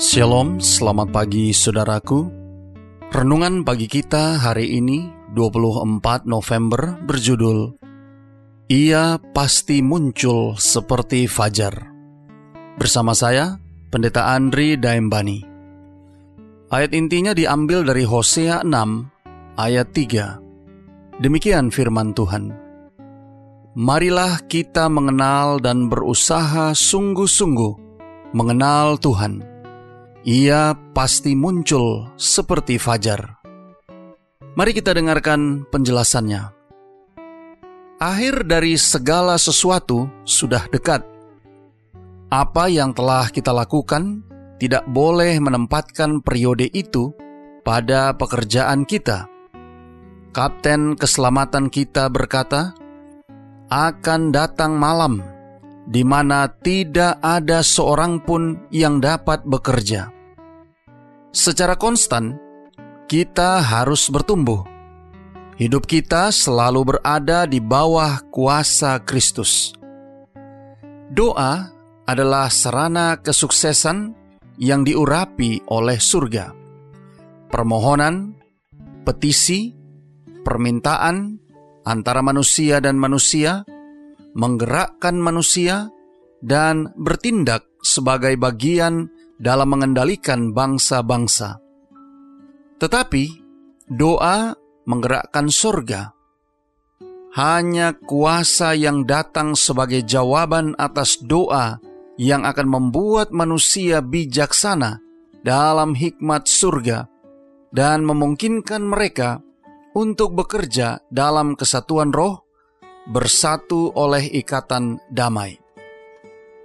Shalom, selamat pagi saudaraku. Renungan pagi kita hari ini 24 November berjudul Ia pasti muncul seperti fajar. Bersama saya, Pendeta Andri Daembani. Ayat intinya diambil dari Hosea 6 ayat 3. Demikian firman Tuhan. Marilah kita mengenal dan berusaha sungguh-sungguh mengenal Tuhan ia pasti muncul seperti fajar. Mari kita dengarkan penjelasannya. Akhir dari segala sesuatu sudah dekat. Apa yang telah kita lakukan tidak boleh menempatkan periode itu pada pekerjaan kita. Kapten keselamatan kita berkata, "Akan datang malam di mana tidak ada seorang pun yang dapat bekerja. Secara konstan, kita harus bertumbuh. Hidup kita selalu berada di bawah kuasa Kristus. Doa adalah sarana kesuksesan yang diurapi oleh surga. Permohonan, petisi, permintaan antara manusia dan manusia menggerakkan manusia, dan bertindak sebagai bagian dalam mengendalikan bangsa-bangsa. Tetapi doa menggerakkan surga. Hanya kuasa yang datang sebagai jawaban atas doa yang akan membuat manusia bijaksana dalam hikmat surga dan memungkinkan mereka untuk bekerja dalam kesatuan roh bersatu oleh ikatan damai.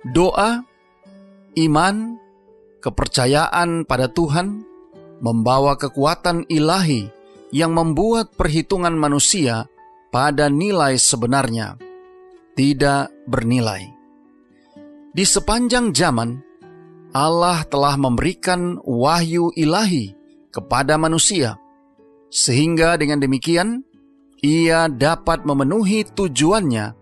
Doa, iman, kepercayaan pada Tuhan membawa kekuatan ilahi yang membuat perhitungan manusia pada nilai sebenarnya tidak bernilai. Di sepanjang zaman, Allah telah memberikan wahyu ilahi kepada manusia, sehingga dengan demikian ia dapat memenuhi tujuannya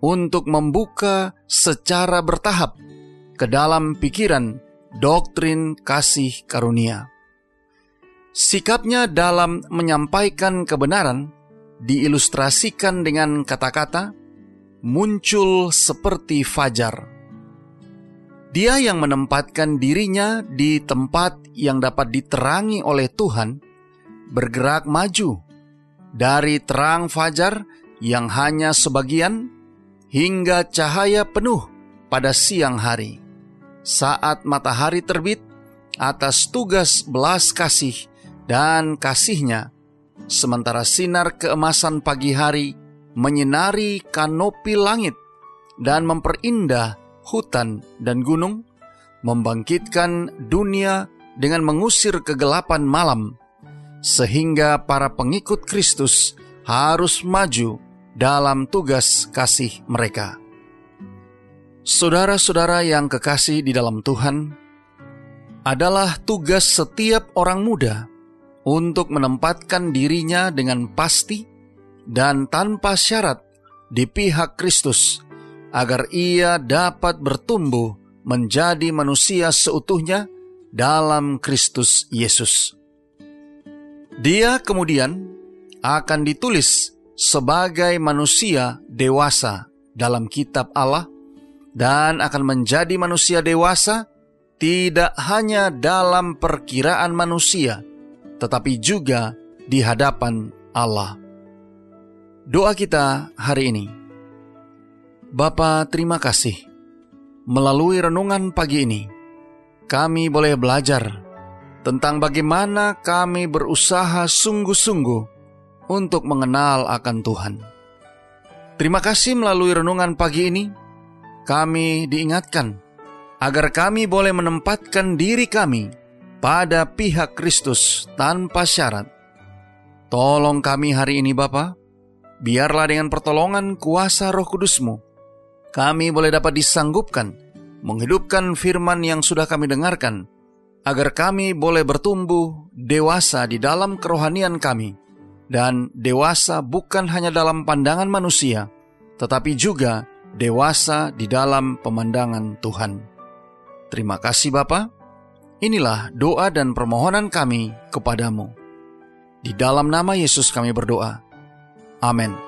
untuk membuka secara bertahap ke dalam pikiran doktrin kasih karunia. Sikapnya dalam menyampaikan kebenaran diilustrasikan dengan kata-kata muncul seperti fajar. Dia yang menempatkan dirinya di tempat yang dapat diterangi oleh Tuhan bergerak maju dari terang fajar yang hanya sebagian hingga cahaya penuh pada siang hari. Saat matahari terbit atas tugas belas kasih dan kasihnya, sementara sinar keemasan pagi hari menyinari kanopi langit dan memperindah hutan dan gunung, membangkitkan dunia dengan mengusir kegelapan malam sehingga para pengikut Kristus harus maju dalam tugas kasih mereka. Saudara-saudara yang kekasih di dalam Tuhan, adalah tugas setiap orang muda untuk menempatkan dirinya dengan pasti dan tanpa syarat di pihak Kristus, agar ia dapat bertumbuh menjadi manusia seutuhnya dalam Kristus Yesus. Dia kemudian akan ditulis sebagai manusia dewasa dalam kitab Allah dan akan menjadi manusia dewasa tidak hanya dalam perkiraan manusia, tetapi juga di hadapan Allah. Doa kita hari ini. Bapa, terima kasih. Melalui renungan pagi ini, kami boleh belajar tentang bagaimana kami berusaha sungguh-sungguh untuk mengenal akan Tuhan. Terima kasih melalui renungan pagi ini, kami diingatkan agar kami boleh menempatkan diri kami pada pihak Kristus tanpa syarat. Tolong kami hari ini Bapa, biarlah dengan pertolongan kuasa roh kudusmu, kami boleh dapat disanggupkan menghidupkan firman yang sudah kami dengarkan, agar kami boleh bertumbuh dewasa di dalam kerohanian kami, dan dewasa bukan hanya dalam pandangan manusia, tetapi juga dewasa di dalam pemandangan Tuhan. Terima kasih Bapa. Inilah doa dan permohonan kami kepadamu. Di dalam nama Yesus kami berdoa. Amin.